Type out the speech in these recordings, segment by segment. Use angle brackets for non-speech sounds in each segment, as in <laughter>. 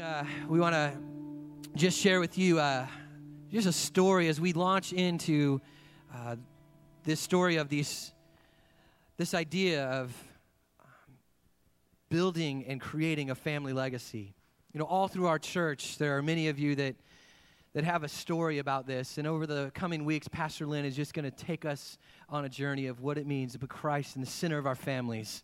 uh, we want to just share with you uh, just a story as we launch into uh, this story of these, this idea of um, building and creating a family legacy. You know, all through our church, there are many of you that, that have a story about this. And over the coming weeks, Pastor Lynn is just going to take us on a journey of what it means to put Christ in the center of our families.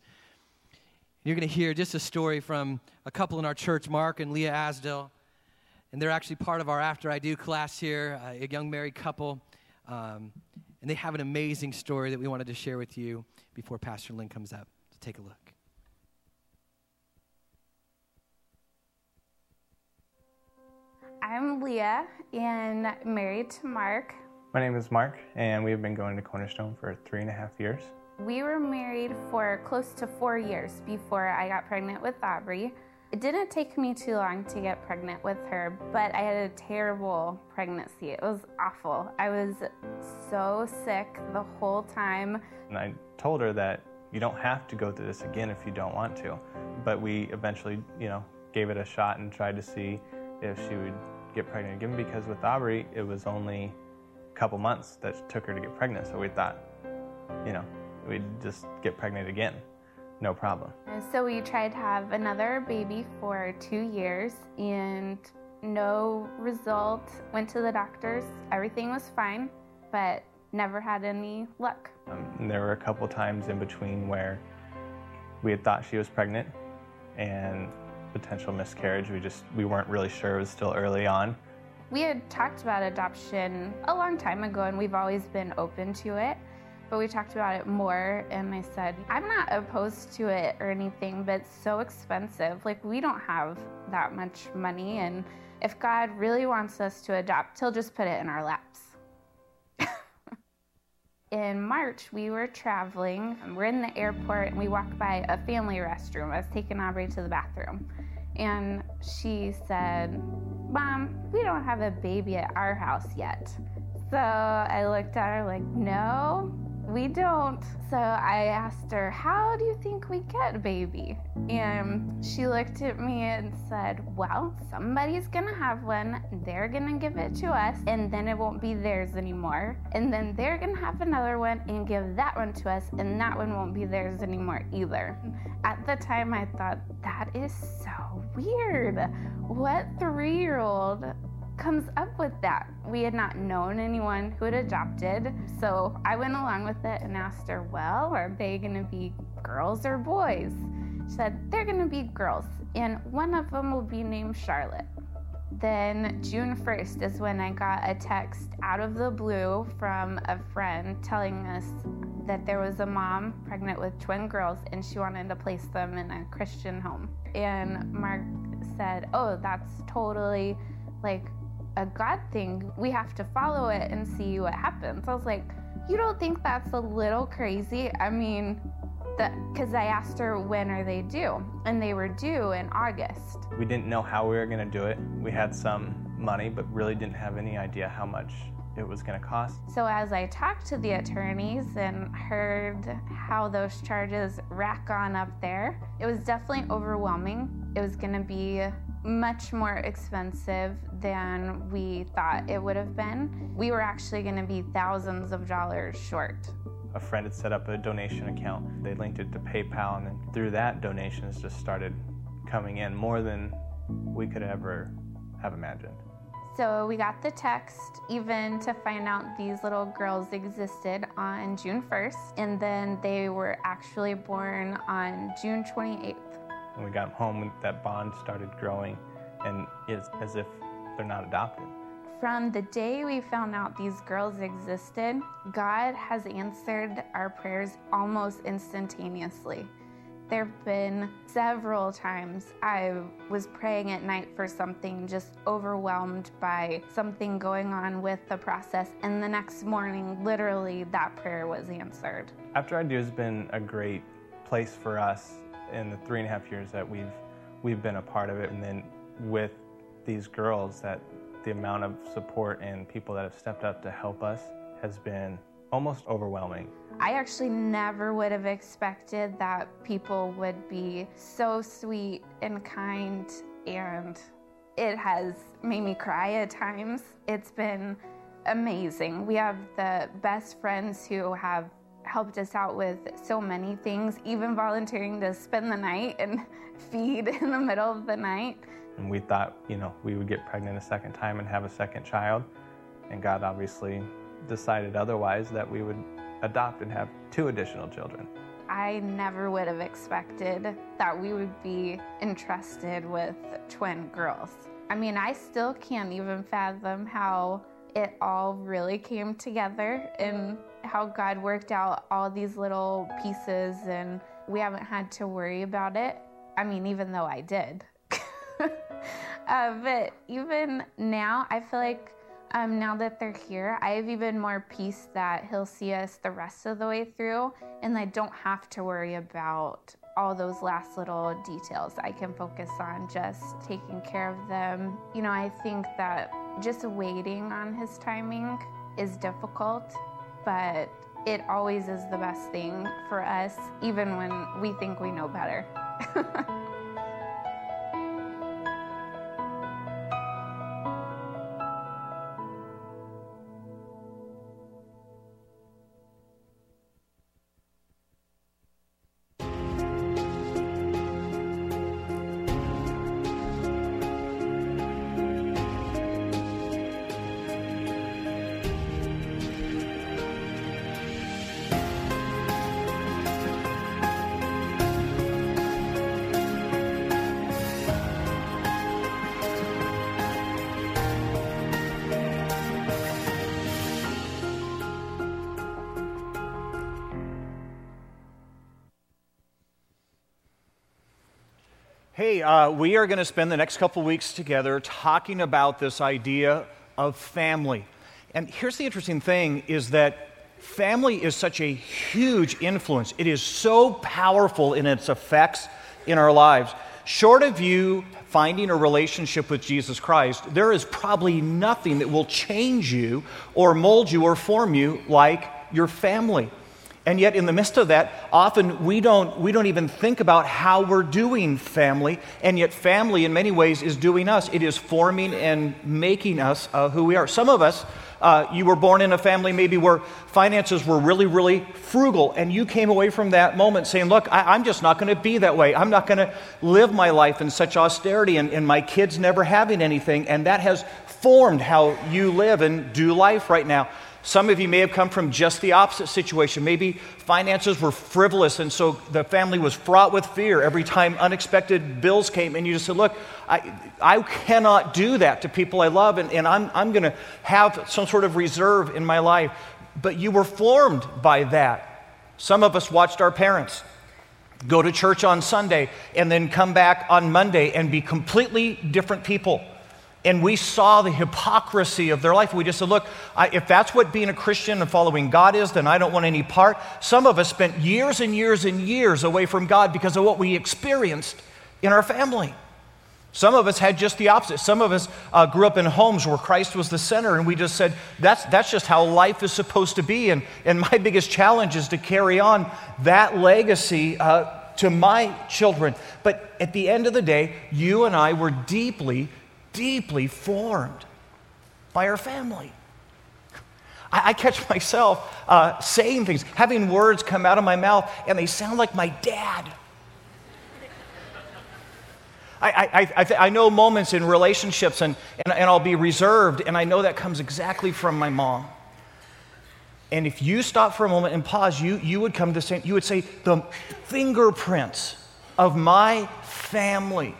You're going to hear just a story from a couple in our church, Mark and Leah Asdell. And they're actually part of our After I Do class here, uh, a young married couple. Um, and they have an amazing story that we wanted to share with you before Pastor Lynn comes up to take a look. I'm Leah and married to Mark. My name is Mark, and we've been going to Cornerstone for three and a half years. We were married for close to four years before I got pregnant with Aubrey. It didn't take me too long to get pregnant with her, but I had a terrible pregnancy. It was awful. I was so sick the whole time. And I told her that you don't have to go through this again if you don't want to. But we eventually, you know, gave it a shot and tried to see if she would get pregnant again because with Aubrey, it was only a couple months that took her to get pregnant. So we thought, you know, we'd just get pregnant again, no problem. And so we tried to have another baby for two years and no result. Went to the doctors, everything was fine, but never had any luck. Um, there were a couple times in between where we had thought she was pregnant and potential miscarriage. We just we weren't really sure. It was still early on. We had talked about adoption a long time ago and we've always been open to it but we talked about it more and I said, I'm not opposed to it or anything, but it's so expensive. Like, we don't have that much money, and if God really wants us to adopt, He'll just put it in our laps. <laughs> in March, we were traveling, we're in the airport, and we walk by a family restroom. I was taking Aubrey to the bathroom, and she said, Mom, we don't have a baby at our house yet. So I looked at her like, No, we don't. So I asked her, How do you think we get a baby? And she looked at me and said, Well, somebody's gonna have one, they're gonna give it to us, and then it won't be theirs anymore. And then they're gonna have another one and give that one to us, and that one won't be theirs anymore either. At the time, I thought, That is so weird. What three year old comes up with that? We had not known anyone who had adopted, so I went along with it and asked her, Well, are they going to be girls or boys? She said, They're going to be girls, and one of them will be named Charlotte. Then June 1st is when I got a text out of the blue from a friend telling us that there was a mom pregnant with twin girls and she wanted to place them in a Christian home. And Mark said, Oh, that's totally like a God thing. We have to follow it and see what happens. I was like, you don't think that's a little crazy? I mean, the because I asked her when are they due, and they were due in August. We didn't know how we were going to do it. We had some money, but really didn't have any idea how much it was going to cost. So as I talked to the attorneys and heard how those charges rack on up there, it was definitely overwhelming. It was going to be much more expensive than we thought it would have been. We were actually going to be thousands of dollars short. A friend had set up a donation account. They linked it to PayPal, and then through that, donations just started coming in more than we could ever have imagined. So we got the text even to find out these little girls existed on June 1st, and then they were actually born on June 28th. When we got home, that bond started growing, and it's as if they're not adopted. From the day we found out these girls existed, God has answered our prayers almost instantaneously. There have been several times I was praying at night for something, just overwhelmed by something going on with the process, and the next morning, literally, that prayer was answered. After I Do has been a great place for us in the three and a half years that we've we've been a part of it, and then with these girls, that the amount of support and people that have stepped up to help us has been almost overwhelming. I actually never would have expected that people would be so sweet and kind and it has made me cry at times. It's been amazing. We have the best friends who have helped us out with so many things, even volunteering to spend the night and <laughs> feed in the middle of the night. And we thought, you know, we would get pregnant a second time and have a second child. And God obviously decided otherwise that we would adopt and have two additional children. I never would have expected that we would be entrusted with twin girls. I mean, I still can't even fathom how it all really came together and how God worked out all these little pieces, and we haven't had to worry about it. I mean, even though I did. <laughs> uh, but even now, I feel like um, now that they're here, I have even more peace that He'll see us the rest of the way through, and I don't have to worry about all those last little details. I can focus on just taking care of them. You know, I think that just waiting on His timing is difficult, but it always is the best thing for us, even when we think we know better. <laughs> Hey, uh, we are going to spend the next couple weeks together talking about this idea of family. And here's the interesting thing is that family is such a huge influence. It is so powerful in its effects in our lives. Short of you finding a relationship with Jesus Christ, there is probably nothing that will change you or mold you or form you like your family. And yet, in the midst of that, often we don't, we don't even think about how we're doing family. And yet, family, in many ways, is doing us. It is forming and making us uh, who we are. Some of us, uh, you were born in a family maybe where finances were really, really frugal. And you came away from that moment saying, Look, I, am just not going to be that way. I'm not going to live my life in such austerity and, and my kids never having anything. And that has formed how you live and do life right now. Some of you may have come from just the opposite situation. Maybe finances were frivolous, and so the family was fraught with fear every time unexpected bills came. And you just said, Look, I, I cannot do that to people I love, and, and I'm, I'm going to have some sort of reserve in my life. But you were formed by that. Some of us watched our parents go to church on Sunday and then come back on Monday and be completely different people and we saw the hypocrisy of their life. We just said, look, I, if that's what being a Christian and following God is, then I don't want any part. Some of us spent years and years and years away from God because of what we experienced in our family. Some of us had just the opposite. Some of us uh, grew up in homes where Christ was the center, and we just said, that's, that's just how life is supposed to be. And, and my <laughs> biggest challenge is to carry on that legacy uh, to my children. But at the end of the day, you and I were deeply deeply formed by our family. I, I catch myself uh, saying things, having words come out of my mouth, and they sound like my dad. I, I, I, I, know moments in relationships, and, and, and I'll be reserved, and I know that comes exactly from my mom. And if you stop for a moment and pause, you, you would come to say, you would say, the fingerprints of my family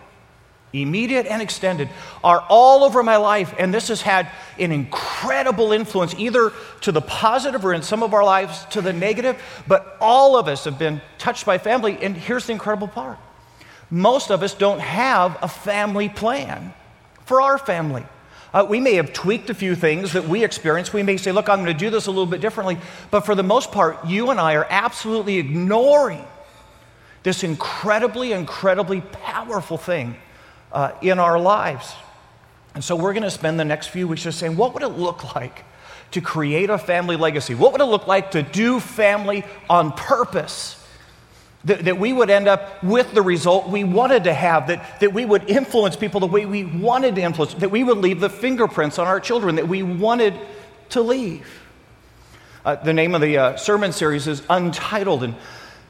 immediate and extended, are all over my life. And this has had an incredible influence, either to the positive or in some of our lives to the negative. But all of us have been touched by family. And here's the incredible part most of us don't have a family plan for our family. Uh, we may have tweaked a few things that we experience. We may say, look, I'm going to do this a little bit differently. But for the most part, you and I are absolutely ignoring this incredibly, incredibly powerful thing uh, in our lives. And so we're going to spend the next few weeks just saying, what would it look like to create a family legacy? What would it look like to do family on purpose? that, that we would end up with the result we wanted to have, that, that we would influence people the way we wanted to influence, that we would leave the fingerprints on our children that we wanted to leave. Uh, the name of the uh, sermon series is Untitled, and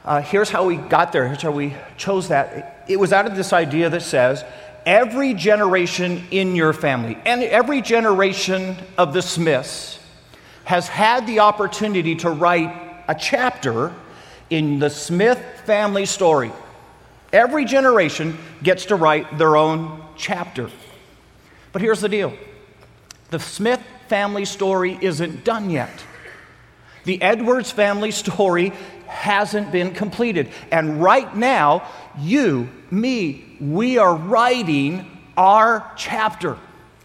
uh, here's how we got there. Here's how we chose that. It was out of this idea that says, every generation in your family and every generation of the Smiths has had the opportunity to write a chapter in the Smith family story. Every generation gets to write their own chapter. But here's the deal the Smith family story isn't done yet. The Edwards family story hasn't been completed. And right now, you, me, we are writing our chapter.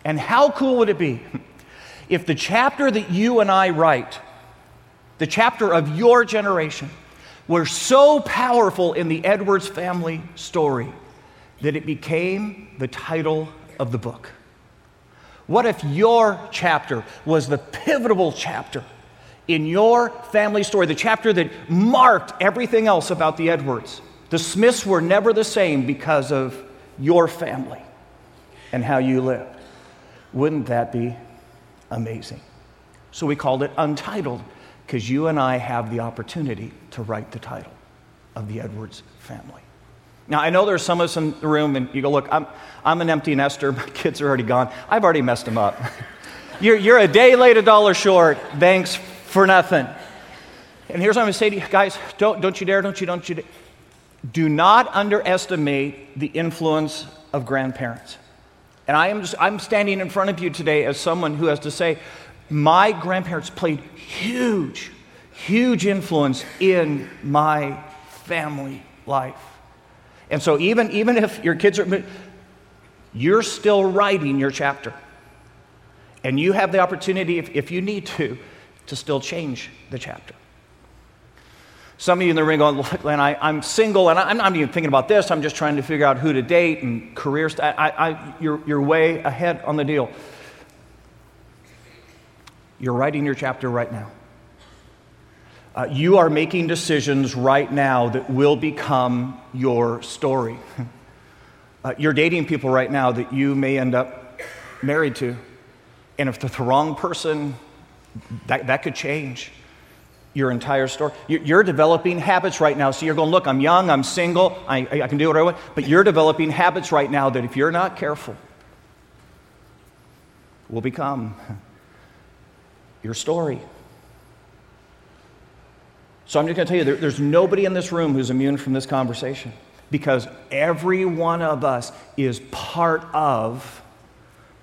And how cool would it be <laughs> if the chapter that you and I write, the chapter of your generation, were so powerful in the Edwards family story that it became the title of the book? What if your chapter was the pivotal chapter in your family story, the chapter that marked everything else about the Edwards? The Smiths were never the same because of your family and how you lived. Wouldn't that be amazing? So we called it Untitled because you and I have the opportunity to write the title of the Edwards family. Now, I know there's some of us in the room, and you go, Look, I'm, I'm an empty nester. My <laughs> kids are already gone. I've already messed them up. <laughs> you're, you're a day late, a dollar short. Thanks for nothing. And here's what I'm going to say to you guys don't, don't you dare, don't you, don't you dare do not underestimate the influence of grandparents. And I am just, I'm standing in front of you today as someone who has to say, my grandparents played huge, huge influence in my family life. And so even, even if your kids are, you're still writing your chapter. And you have the opportunity, if, if you need to, to still change the chapter. Some of you in the ring going, look, Glenn, I, am single and I, am not even thinking about this. I'm just trying to figure out who to date and career. St- I, I, you're, you're way ahead on the deal. You're writing your chapter right now. Uh, you are making decisions right now that will become your story. <laughs> uh, you're dating people right now that you may end up married to. And if they're the wrong person, that, that could change your entire story. You're developing habits right now. So you're going, look, I'm young, I'm single, I, I can do what I want. But you're developing habits right now that if you're not careful, will become your story. So I'm just going to tell you, there, there's nobody in this room who's immune from this conversation because every one of us is part of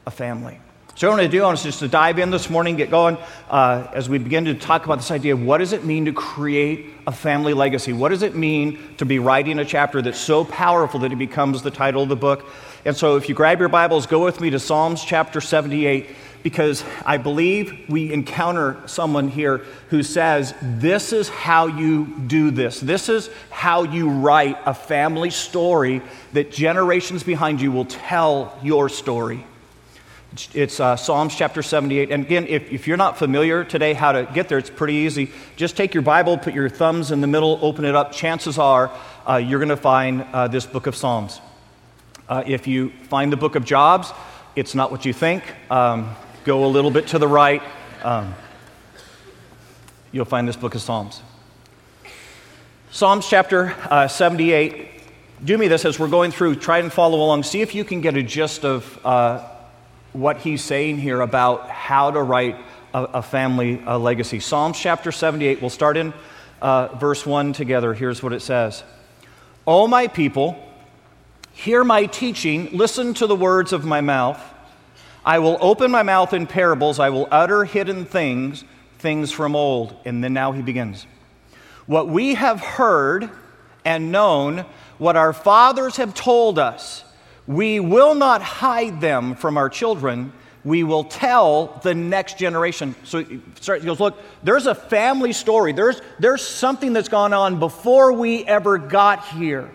a family. So, what I want to do, is just to dive in this morning, get going uh, as we begin to talk about this idea of what does it mean to create a family legacy? What does it mean to be writing a chapter that's so powerful that it becomes the title of the book? And so, if you grab your Bibles, go with me to Psalms chapter 78, because I believe we encounter someone here who says, This is how you do this. This is how you write a family story that generations behind you will tell your story. It's uh, Psalms chapter 78. And again, if, if you're not familiar today how to get there, it's pretty easy. Just take your Bible, put your thumbs in the middle, open it up. Chances are uh, you're going to find uh, this book of Psalms. Uh, if you find the book of Jobs, it's not what you think. Um, go a little bit to the right. Um, you'll find this book of Psalms. Psalms chapter uh, 78. Do me this as we're going through, try and follow along. See if you can get a gist of uh, what he's saying here about how to write a, a family a legacy. Psalms chapter 78, we'll start in uh, verse 1 together. Here's what it says O my people, hear my teaching, listen to the words of my mouth. I will open my mouth in parables, I will utter hidden things, things from old. And then now he begins. What we have heard and known, what our fathers have told us we will not hide them from our children. We will tell the next generation. So he goes, Look, there's a family story. There's, there's something that's gone on before we ever got here.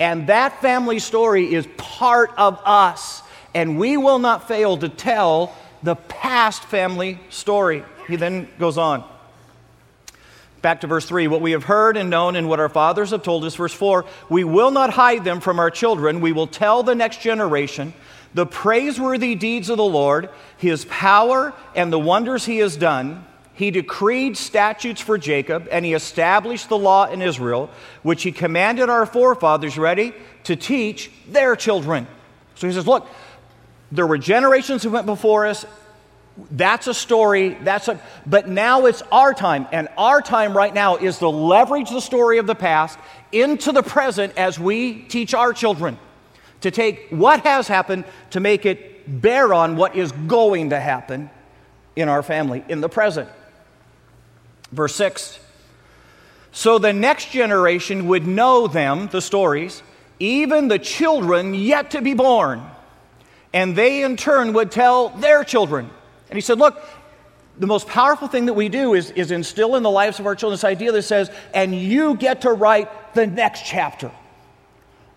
And that family story is part of us. And we will not fail to tell the past family story. He then goes on. Back to verse 3 what we have heard and known and what our fathers have told us. Verse 4 we will not hide them from our children. We will tell the next generation the praiseworthy deeds of the Lord, his power, and the wonders he has done. He decreed statutes for Jacob, and he established the law in Israel, which he commanded our forefathers, ready, to teach their children. So he says, Look, there were generations who went before us. That's a story. That's a, but now it's our time. And our time right now is to leverage the story of the past into the present as we teach our children. To take what has happened to make it bear on what is going to happen in our family in the present. Verse 6 So the next generation would know them, the stories, even the children yet to be born. And they in turn would tell their children. And he said, Look, the most powerful thing that we do is, is instill in the lives of our children this idea that says, and you get to write the next chapter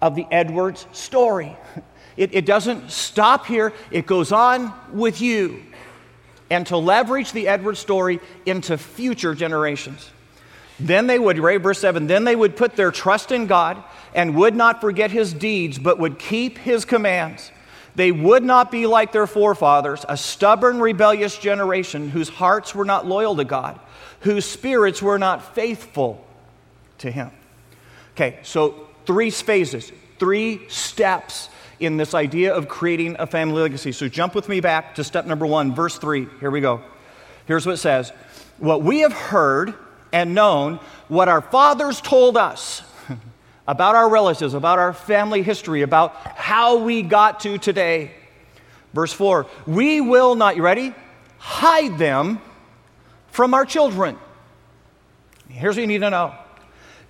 of the Edwards story. It, it doesn't stop here, it goes on with you. And to leverage the Edwards story into future generations. Then they would, right, verse 7, then they would put their trust in God and would not forget his deeds, but would keep his commands. They would not be like their forefathers, a stubborn, rebellious generation whose hearts were not loyal to God, whose spirits were not faithful to him. Okay, so three phases, three steps in this idea of creating a family legacy. So jump with me back to step number one, verse three. Here we go. Here's what it says What we have heard and known, what our fathers told us about our relatives, about our family history, about how we got to today. Verse 4 We will not, you ready? Hide them from our children. Here's what you need to know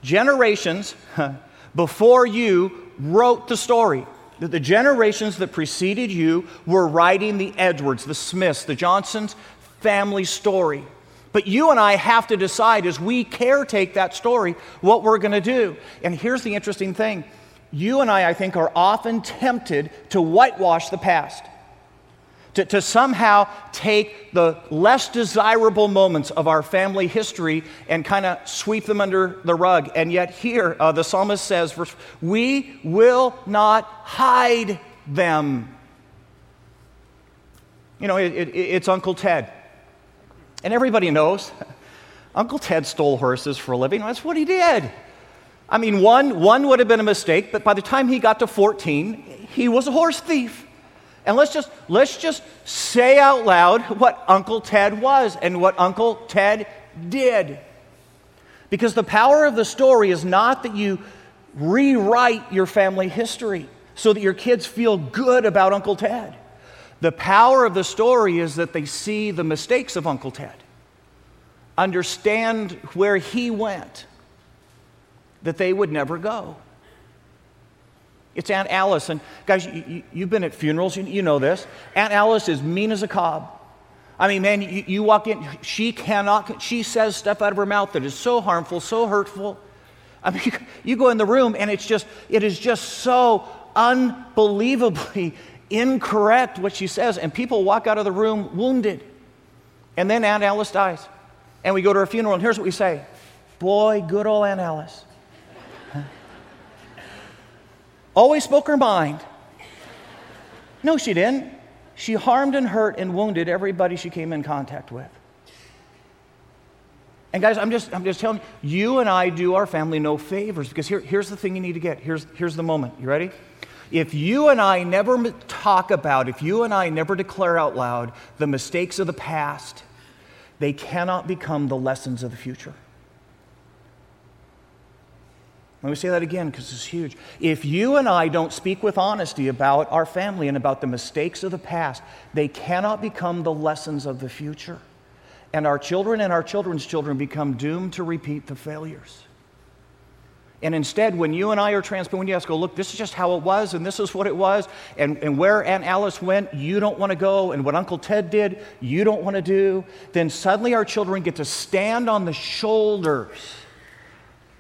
generations <laughs> before you wrote the story. That the generations that preceded you were writing the Edwards, the Smiths, the Johnsons family story. But you and I have to decide as we caretake that story what we're going to do. And here's the interesting thing you and I, I think, are often tempted to whitewash the past to, to somehow take the less desirable moments of our family history and kind of sweep them under the rug. And yet, here, uh, the psalmist says, We will not hide them. You know, it, it, it's Uncle Ted. And everybody knows <laughs> Uncle Ted stole horses for a living. That's what he did. I mean, one, one would have been a mistake, but by the time he got to 14, he was a horse thief. And let's just, let's just say out loud what Uncle Ted was and what Uncle Ted did. Because the power of the story is not that you rewrite your family history so that your kids feel good about Uncle Ted. The power of the story is that they see the mistakes of Uncle Ted, understand where he went, that they would never go. It's Aunt Alice. And guys, you, have been at funerals, you, you, know this. Aunt Alice is mean as a cob. I mean, man, you, you walk in, she cannot, she says stuff out of her mouth that is so harmful, so hurtful. I mean, <laughs> you go in the room and it's just, it is just so unbelievably incorrect what she says. And people walk out of the room wounded. And then Aunt Alice dies. And we go to her funeral, and here's what we say Boy, good old Aunt Alice. Always spoke her mind. No, she didn't. She harmed and hurt and wounded everybody she came in contact with. And guys, I'm just, I'm just telling you, you and I do our family no favors because here, here's the thing you need to get. Here's, here's the moment. You ready? If you and I never talk about, if you and I never declare out loud the mistakes of the past, they cannot become the lessons of the future. Let me say that again because it's huge. If you and I don't speak with honesty about our family and about the mistakes of the past, they cannot become the lessons of the future. And our children and our children's children become doomed to repeat the failures. And instead, when you and I are transparent, when you ask, go, look, this is just how it was, and this is what it was, and, and where Aunt Alice went, you don't want to go, and what Uncle Ted did, you don't want to do, then suddenly our children get to stand on the shoulders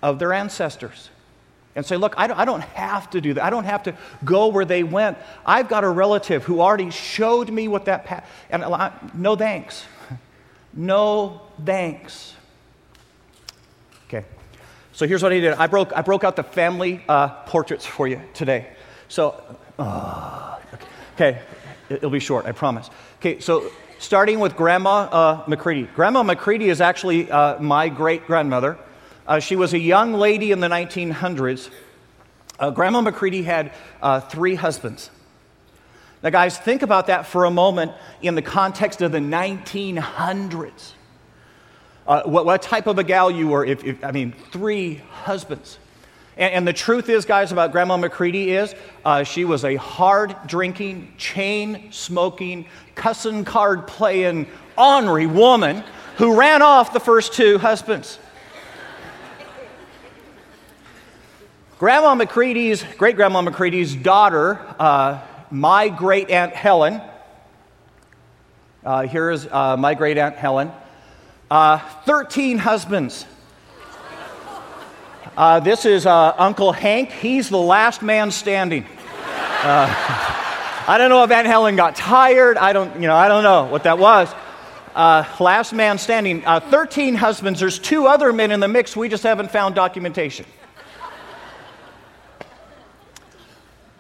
of their ancestors and say, Look, I don't, I don't have to do that. I don't have to go where they went. I've got a relative who already showed me what that path. And no thanks. <laughs> No thanks. Okay. So here's what I did. I broke, I broke out the family uh, portraits for you today. So, uh, okay, it'll be short, I promise. Okay, so starting with Grandma uh, McCready. Grandma McCready is actually uh, my great grandmother. Uh, she was a young lady in the 1900s. Uh, Grandma McCready had uh, three husbands. Now, guys, think about that for a moment in the context of the 1900s. Uh, what, what, type of a gal you were, if, if I mean, three husbands. And, and, the truth is, guys, about Grandma McCready is uh, she was a hard drinking, chain smoking, cussing card playing, ornery woman who ran off the first two husbands. Grandma McCready's, great grandma McCready's daughter, uh, my great aunt Helen. Uh, here is uh, my great aunt Helen. Uh, 13 husbands. Uh, this is uh, Uncle Hank. He's the last man standing. <laughs> I don't know if Aunt Helen got tired. I don't, you know, I don't know what that was. last man standing. 13 husbands. There's two other men in the mix. We just haven't found documentation.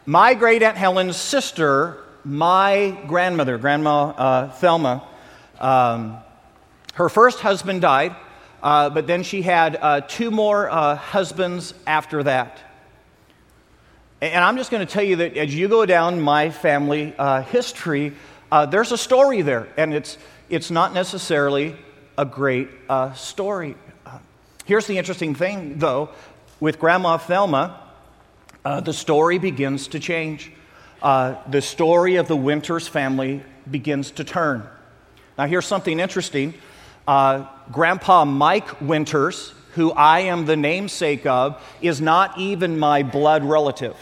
My great Aunt Helen's sister, my grandmother, Grandma uh, Thelma, um, her first husband died, uh, but then she had uh, two more uh, husbands after that. And I'm just going to tell you that as you go down my family uh, history, uh, there's a story there, and it's, it's not necessarily a great story. here's the interesting thing, though, with Grandma Thelma uh, the story begins to change. Uh, the story of the Winters family begins to turn. Now, here's something interesting. Uh, Grandpa Mike Winters, who I am the namesake of, is not even my blood relative.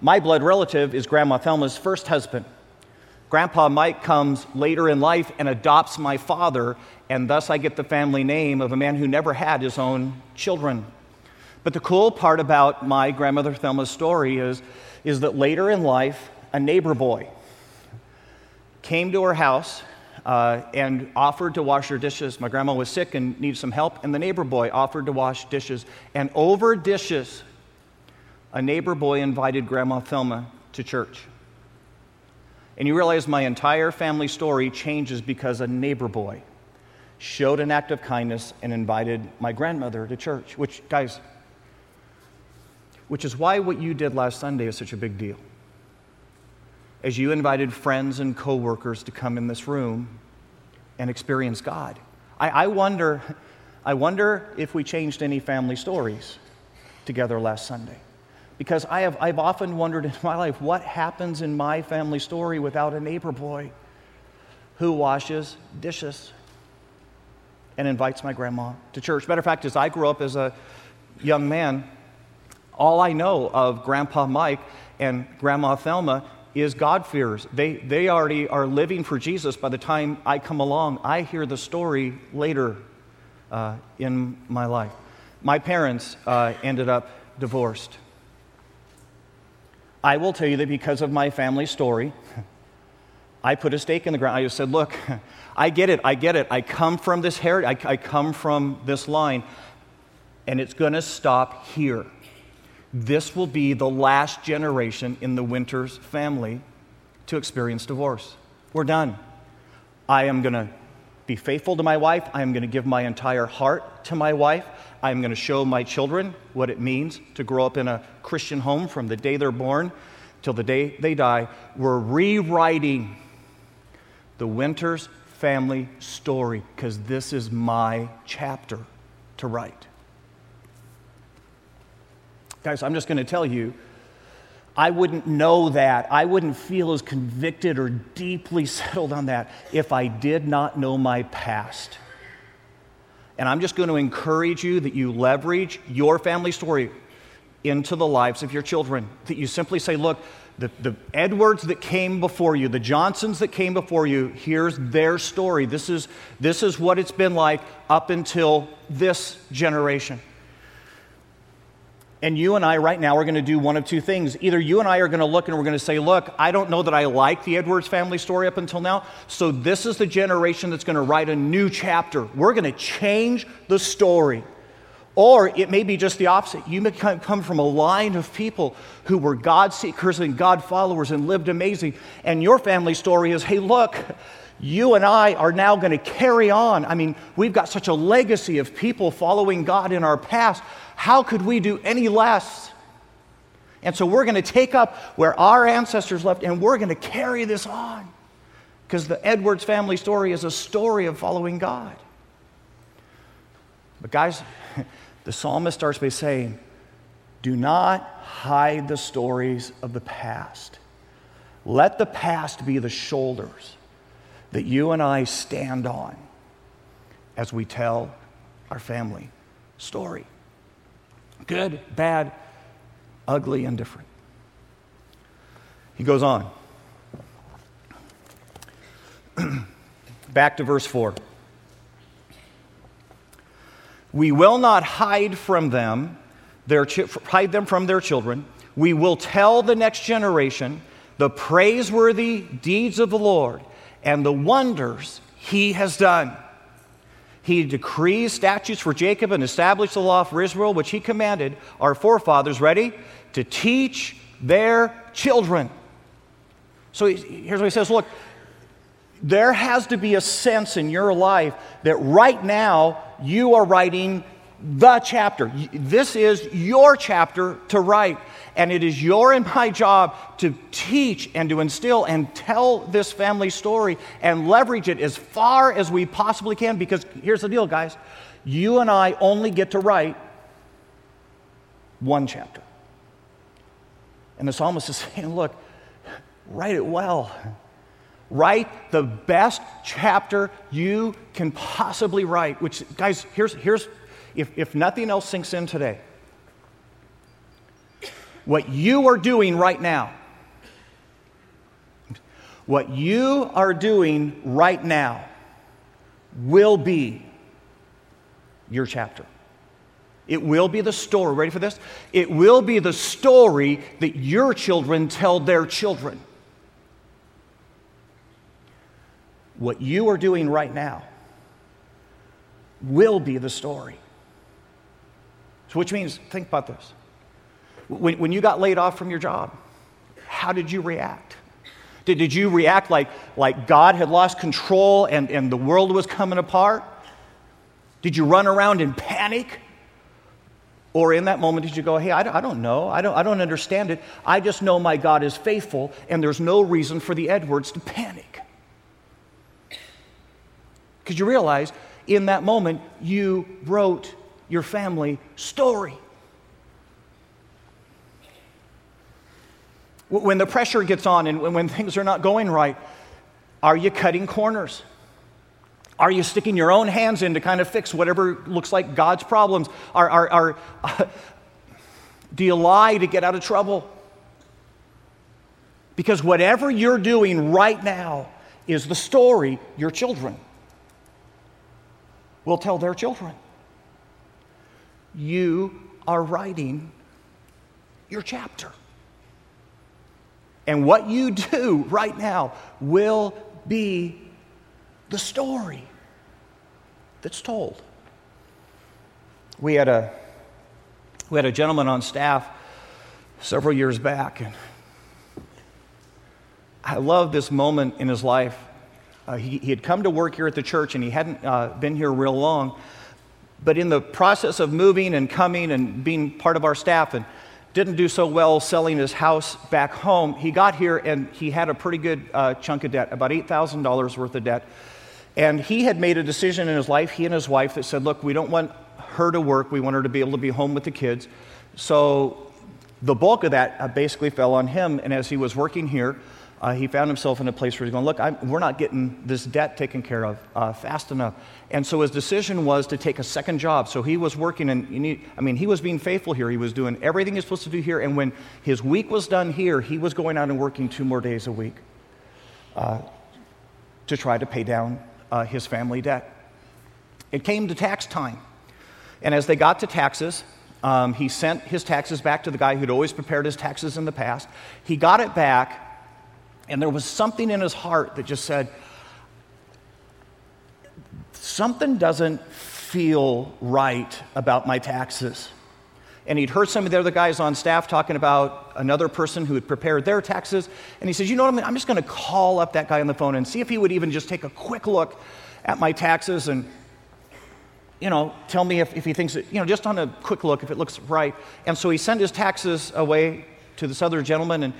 My blood relative is Grandma Thelma's first husband. Grandpa Mike comes later in life and adopts my father, and thus I get the family name of a man who never had his own children. But the cool part about my grandmother Thelma's story is, is that later in life, a neighbor boy came to her house uh, and offered to wash her dishes. My grandma was sick and needed some help, and the neighbor boy offered to wash dishes. And over dishes, a neighbor boy invited Grandma Thelma to church. And you realize my entire family story changes because a neighbor boy showed an act of kindness and invited my grandmother to church, which, guys, which is why what you did last Sunday is such a big deal. As you invited friends and coworkers to come in this room and experience God. I, I wonder, I wonder if we changed any family stories together last Sunday. Because I have, I've often wondered in my life what happens in my family story without a neighbor boy who washes dishes and invites my grandma to church. Matter of fact, as I grew up as a young man, all I know of Grandpa Mike and Grandma Thelma is God-fearers. They, they already are living for Jesus by the time I come along. I hear the story later uh, in my life. My parents uh, ended up divorced. I will tell you that because of my family story, <laughs> I put a stake in the ground. I just said, Look, <laughs> I get it, I get it. I come from this heritage, I, I come from this line, and it's going to stop here. This will be the last generation in the Winters family to experience divorce. We're done. I am going to be faithful to my wife. I am going to give my entire heart to my wife. I am going to show my children what it means to grow up in a Christian home from the day they're born till the day they die. We're rewriting the Winters family story because this is my chapter to write. Guys, I'm just going to tell you, I wouldn't know that. I wouldn't feel as convicted or deeply <laughs> settled on that if I did not know my past. And I'm just going to encourage you that you leverage your family story into the lives of your children. That you simply say, look, the, the Edwards that came before you, the Johnsons that came before you, here's their story. This is, this is what it's been like up until this generation. And you and I, right now, are going to do one of two things. Either you and I are going to look and we're going to say, Look, I don't know that I like the Edwards family story up until now, so this is the generation that's going to write a new chapter. We're going to change the story. Or it may be just the opposite. You may come from a line of people who were God seekers and God followers and lived amazing. And your family story is hey, look, you and I are now going to carry on. I mean, we've got such a legacy of people following God in our past. How could we do any less? And so we're going to take up where our ancestors left and we're going to carry this on. Because the Edwards family story is a story of following God. But, guys, <laughs> the psalmist starts by saying, Do not hide the stories of the past. Let the past be the shoulders that you and I stand on as we tell our family story good, bad, ugly, and different. He goes on. <clears throat> Back to verse 4. We will not hide from them, their hide them from their children. We will tell the next generation the praiseworthy deeds of the Lord and the wonders he has done. He decrees statutes for Jacob and established the law for Israel, which he commanded our forefathers, ready? To teach their children. So here's what he says Look, there has to be a sense in your life that right now you are writing the chapter. This is your chapter to write. And it is your and my job to teach and to instill and tell this family story and leverage it as far as we possibly can. Because here's the deal, guys you and I only get to write one chapter. And the psalmist is <laughs> saying, look, write it well. Write the best chapter you can possibly write, which, guys, here's, here's if, if nothing else sinks in today, what you are doing right now, what you are doing right now will be your chapter. It will be the story. Ready for this? It will be the story that your children tell their children. What you are doing right now will be the story. So, which means, think about this. When, when you got laid off from your job, how did you react? Did, did you react like, like God had lost control and, and the world was coming apart? Did you run around in panic? Or in that moment, did you go, hey, I don't, I don't know. I don't, I don't understand it. I just know my God is faithful, and there's no reason for the Edwards to panic. Because you realize in that moment, you wrote your family story. When the pressure gets on and when things are not going right, are you cutting corners? Are you sticking your own hands in to kind of fix whatever looks like God's problems? Are, are, are <laughs> do you lie to get out of trouble? Because whatever you're doing right now is the story your children will tell their children. You are writing your chapter. And what you do right now will be the story that's told. We had a, we had a gentleman on staff several years back, and I love this moment in his life. Uh, he, he, had come to work here at the church, and he hadn't uh, been here real long. But in the process of moving and coming and being part of our staff, and didn't do so well selling his house back home. He got here and he had a pretty good uh, chunk of debt, about $8,000 worth of debt. And he had made a decision in his life, he and his wife, that said, Look, we don't want her to work. We want her to be able to be home with the kids. So the bulk of that uh, basically fell on him. And as he was working here, uh, he found himself in a place where he's going, Look, I'm, we're not getting this debt taken care of uh, fast enough. And so his decision was to take a second job. So he was working, and he, I mean, he was being faithful here. He was doing everything he's supposed to do here. And when his week was done here, he was going out and working two more days a week uh, to try to pay down uh, his family debt. It came to tax time. And as they got to taxes, um, he sent his taxes back to the guy who'd always prepared his taxes in the past. He got it back, and there was something in his heart that just said, something doesn't feel right about my taxes. And he'd heard some of the other guys on staff talking about another person who had prepared their taxes. And he says, You know what? I'm just going to call up that guy on the phone and see if he would even just take a quick look at my taxes and, you know, tell me if, if he thinks it, you know, just on a quick look if it looks right. And so he sent his taxes away to this other gentleman and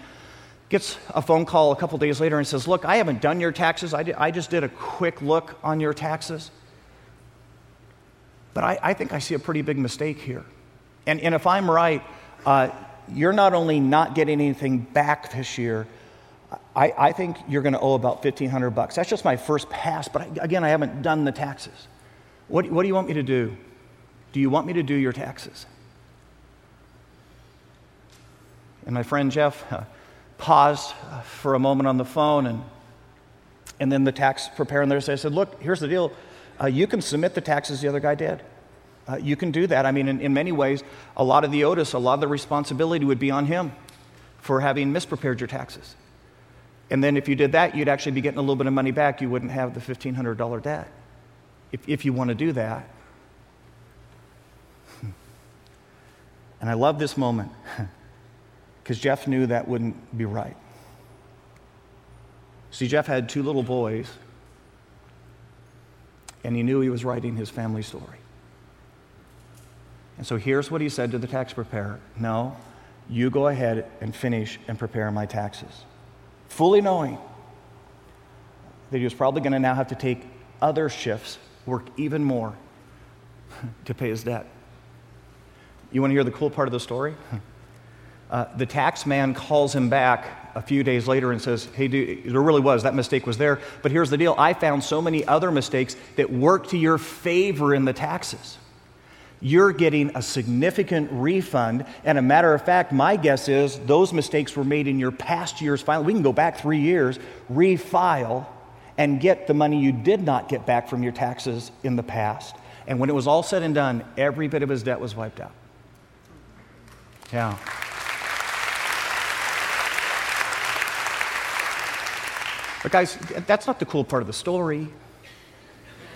gets a phone call a couple days later and says, Look, I haven't done your taxes. I, I just did a quick look on your taxes. But I, I think I see a pretty big mistake here. And, and if I'm right, uh, you're not only not getting anything back this year, I, I think you're going to owe about 1500 bucks. That's just my first pass, but I, again, I haven't done the taxes. What, what do you want me to do? Do you want me to do your taxes? And my friend Jeff uh, paused for a moment on the phone, and, and then the tax preparer there said, Look, here's the deal. Uh, you can submit the taxes the other guy did. Uh, you can do that. I mean, in, in many ways, a lot of the onus, a lot of the responsibility would be on him for having misprepared your taxes. And then if you did that, you'd actually be getting a little bit of money back. You wouldn't have the $1,500 debt if, if you want to do that. <laughs> And I love this moment <laughs> because Jeff knew that wouldn't be right. See, Jeff had two little boys, and he knew he was writing his family story. And so here's what he said to the tax preparer No, you go ahead and finish and prepare my taxes. Fully knowing that he was probably going to now have to take other shifts, work even more <laughs> to pay his debt. You want to hear the cool part of the story? <laughs> Uh, the tax man calls him back a few days later and says, Hey, dude, there really was, that mistake was there. But here's the deal I found so many other mistakes that work to your favor in the taxes you're getting a significant refund. And a matter of fact, my guess is those mistakes were made in your past year's filing. We can go back three years, refile, and get the money you did not get back from your taxes in the past. And when it was all said and done, every bit of his debt was wiped out. Yeah. But, guys, that's not the cool part of the story.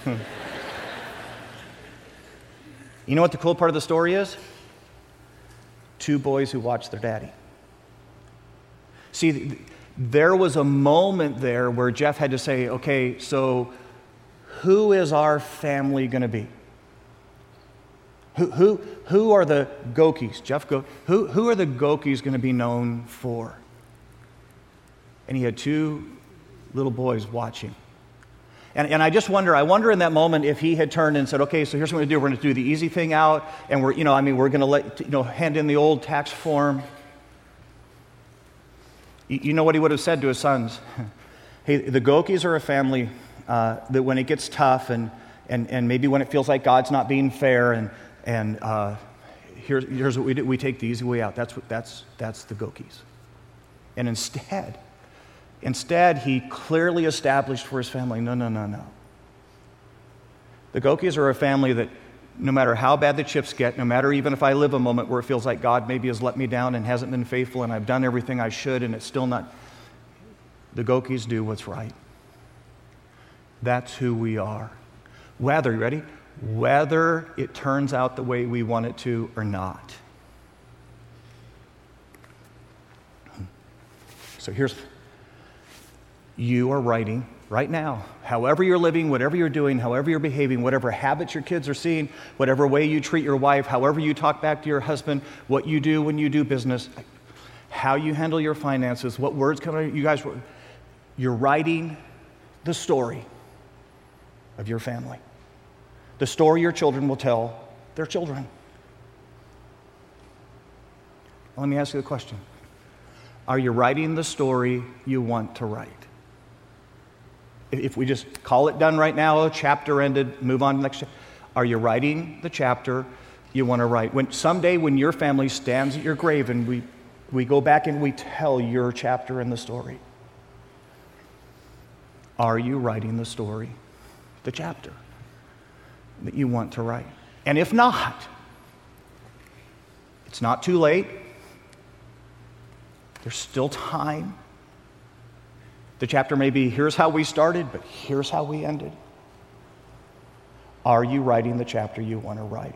Hmm. You know what the cool part of the story is? Two boys who watched their daddy. See, there was a moment there where Jeff had to say, okay, so who is our family going to be? Who, who, who are the Gokis? Jeff Go, who, who are the Gokis going to be known for? And he had two little boys watching. And, and I just wonder, I wonder in that moment if he had turned and said, okay, so here's what we're going to do. We're going to do the easy thing out, and we're, you know, I mean, we're going to let, you know, hand in the old tax form. You, you know what he would have said to his sons? <laughs> hey, the Gokis are a family uh, that when it gets tough and, and, and maybe when it feels like God's not being fair and, and uh, here's, here's what we do. We take the easy way out. That's, what, that's, that's the Gokis. And instead, Instead, he clearly established for his family no, no, no, no. The Gokis are a family that no matter how bad the chips get, no matter even if I live a moment where it feels like God maybe has let me down and hasn't been faithful and I've done everything I should and it's still not, the Gokis do what's right. That's who we are. Whether, you ready? Whether it turns out the way we want it to or not. So here's you are writing right now. However, you're living, whatever you're doing, however you're behaving, whatever habits your kids are seeing, whatever way you treat your wife, however you talk back to your husband, what you do when you do business, how you handle your finances, what words come out, you guys, you're writing the story of your family. The story your children will tell their children. Let me ask you a question Are you writing the story you want to write? If we just call it done right now, chapter ended, move on to the next chapter, are you writing the chapter you want to write? When someday when your family stands at your grave and we, we go back and we tell your chapter in the story, are you writing the story, the chapter that you want to write? And if not, it's not too late. There's still time. The chapter may be here's how we started, but here's how we ended. Are you writing the chapter you want to write?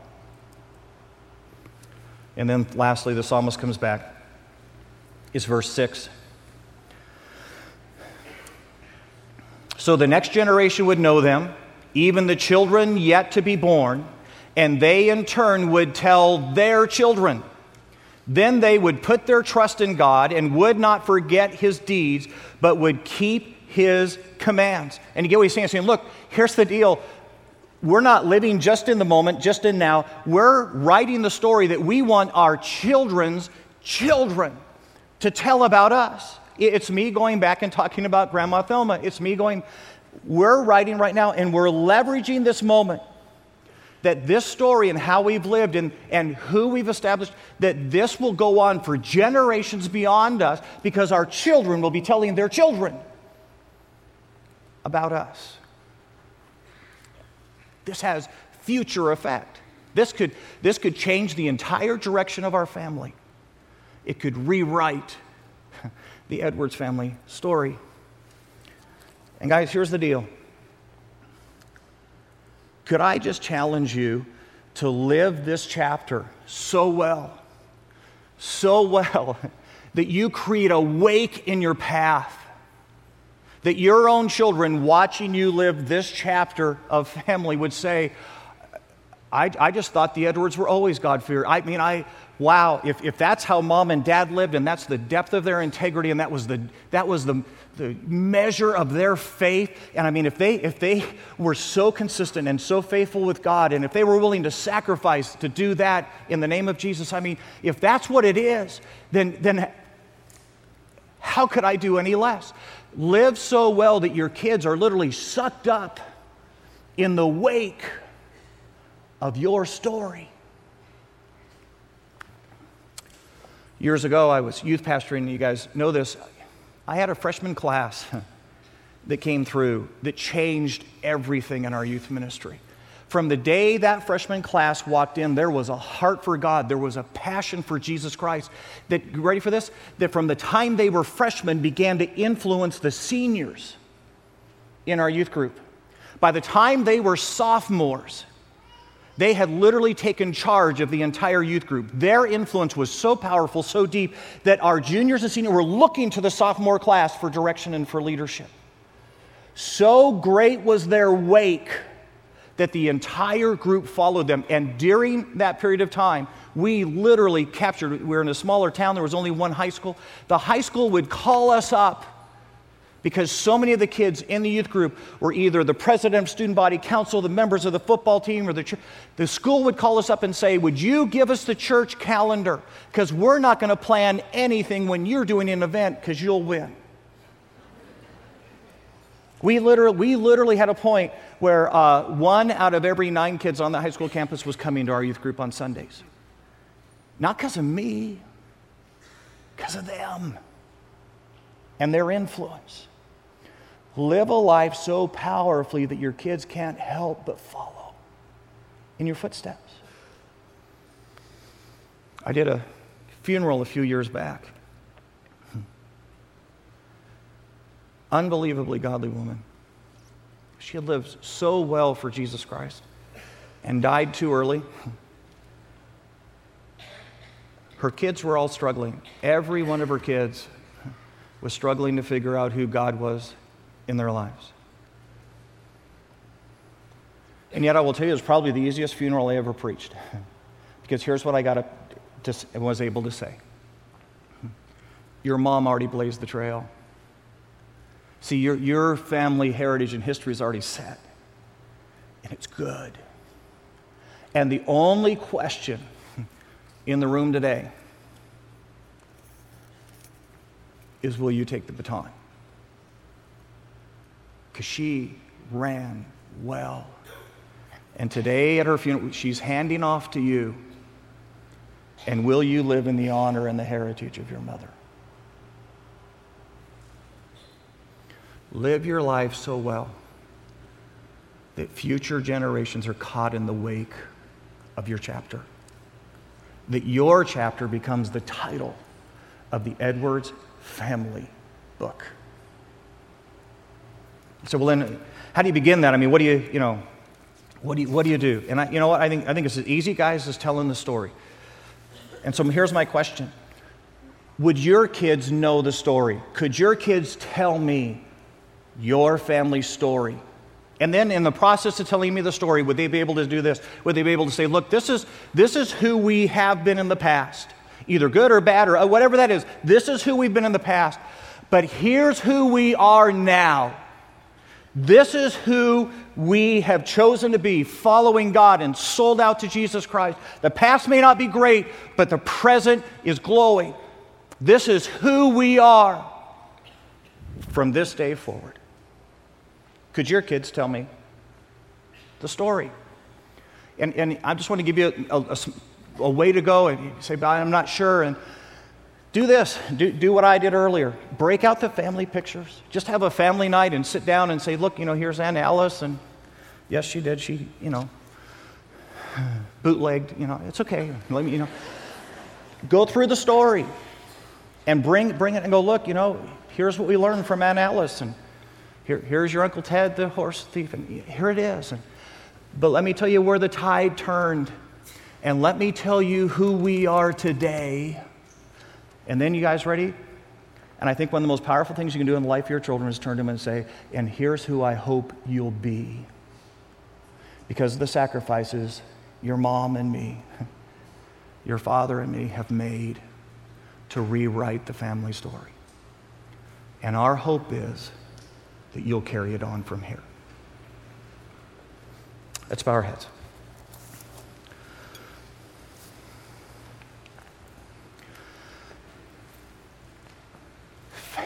And then lastly, the psalmist comes back. Is verse 6. So the next generation would know them, even the children yet to be born, and they in turn would tell their children. Then they would put their trust in God and would not forget his deeds, but would keep his commands. And you get what he's saying? He's saying, look, here's the deal. We're not living just in the moment, just in now. We're writing the story that we want our children's children to tell about us. It's me going back and talking about Grandma Thelma. It's me going, we're writing right now and we're leveraging this moment that this story and how we've lived and, and who we've established, that this will go on for generations beyond us because our children will be telling their children about us. This has future effect. This could, this could change the entire direction of our family. It could rewrite <laughs> the Edwards family story. And, guys, here's the deal. Could I just challenge you to live this chapter so well, so well, <laughs> that you create a wake in your path? That your own children watching you live this chapter of family would say, I, I just thought the Edwards were always God fearing. I mean, I, wow, if, if that's how mom and dad lived and that's the depth of their integrity and that was the, that was the, the measure of their faith. And I mean, if they, if they were so consistent and so faithful with God, and if they were willing to sacrifice to do that in the name of Jesus, I mean, if that's what it is, then, then how could I do any less? Live so well that your kids are literally sucked up in the wake of your story. Years ago, I was youth pastoring, you guys know this. I had a freshman class that came through that changed everything in our youth ministry. From the day that freshman class walked in, there was a heart for God. There was a passion for Jesus Christ. That, ready for this? That from the time they were freshmen began to influence the seniors in our youth group. By the time they were sophomores, they had literally taken charge of the entire youth group. Their influence was so powerful, so deep, that our juniors and seniors were looking to the sophomore class for direction and for leadership. So great was their wake that the entire group followed them. And during that period of time, we literally captured, we were in a smaller town, there was only one high school. The high school would call us up because so many of the kids in the youth group were either the president of student body council, the members of the football team, or the church. The school would call us up and say, Would you give us the church calendar? Because we're not going to plan anything when you're doing an event because you'll win. We literally, we literally had a point where uh, one out of every nine kids on the high school campus was coming to our youth group on Sundays. Not because of me, because of them and their influence. Live a life so powerfully that your kids can't help but follow in your footsteps. I did a funeral a few years back. Unbelievably godly woman. She had lived so well for Jesus Christ and died too early. Her kids were all struggling. Every one of her kids was struggling to figure out who God was in their lives. And yet, I will tell you, it's probably the easiest funeral I ever preached. <laughs> because here's what I got to, to, was able to say Your mom already blazed the trail. See, your, your family heritage and history is already set, and it's good. And the only question in the room today is will you take the baton? Because she ran well. And today at her funeral, she's handing off to you. And will you live in the honor and the heritage of your mother? Live your life so well that future generations are caught in the wake of your chapter. That your chapter becomes the title of the Edwards family book. So, well, then, how do you begin that? I mean, what do you, you know, What do you, what do, you do? And I, you know what? I think, I think it's as easy, guys, as telling the story. And so here's my question Would your kids know the story? Could your kids tell me your family story? And then in the process of telling me the story, would they be able to do this? Would they be able to say, look, this is, this is who we have been in the past, either good or bad or uh, whatever that is. This is who we've been in the past. But here's who we are now. This is who we have chosen to be, following God and sold out to Jesus Christ. The past may not be great, but the present is glowing. This is who we are from this day forward. Could your kids tell me the story? And, and I just want to give you a, a, a way to go. And you say, but I'm not sure. And do this. Do, do what I did earlier. Break out the family pictures. Just have a family night and sit down and say, look, you know, here's Aunt Alice. And yes, she did. She, you know, <sighs> bootlegged. You know, it's okay. Let me, you know. Go through the story and bring, bring it and go, look, you know, here's what we learned from Aunt Alice. And here, here's your Uncle Ted, the horse thief, and here it is. And, but let me tell you where the tide turned, and let me tell you who we are today. And then, you guys ready? And I think one of the most powerful things you can do in the life of your children is turn to them and say, And here's who I hope you'll be. Because of the sacrifices your mom and me, <laughs> your father and me have made to rewrite the family story. And our hope is that you'll carry it on from here. Let's bow our heads.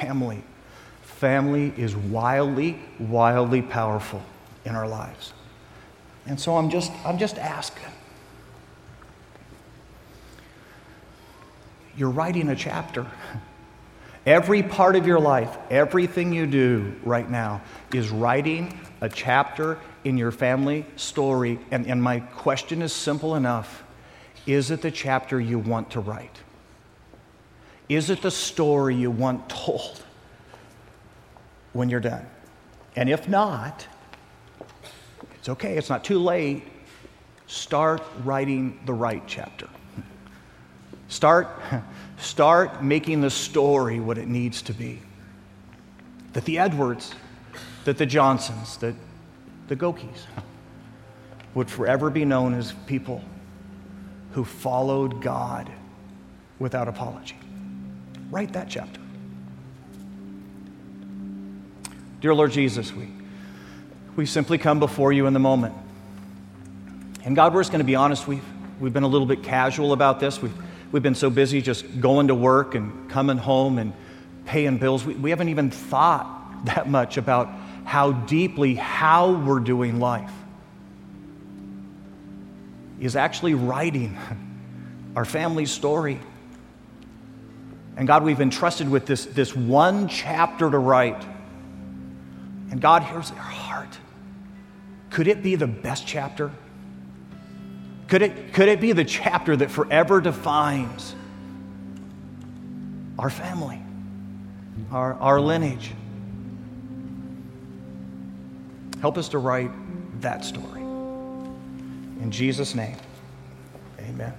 Family. Family is wildly, wildly powerful in our lives. And so I'm just, I'm just asking. You're writing a chapter. <laughs> Every part of your life, everything you do right now is writing a chapter in your family story. And, and my question is simple enough Is it the chapter you want to write? Is it the story you want told when you're done? And if not, it's okay, it's not too late. Start writing the right chapter. Start Start making the story what it needs to be. That the Edwards, that the Johnsons, that the Gokis would forever be known as people who followed God without apology. Write that chapter. Dear Lord Jesus, we, we simply come before you in the moment. And God, we're just going to be honest, we've, we've been a little bit casual about this. We've, We've been so busy just going to work and coming home and paying bills. We, we haven't even thought that much about how deeply how we're doing life is actually writing <laughs> our family story. And God, we've entrusted with this, this one chapter to write. And God, here's our heart. Could it be the best chapter? Could it, could it be the chapter that forever defines our family, our, our lineage? Help us to write that story. In Jesus' name, amen.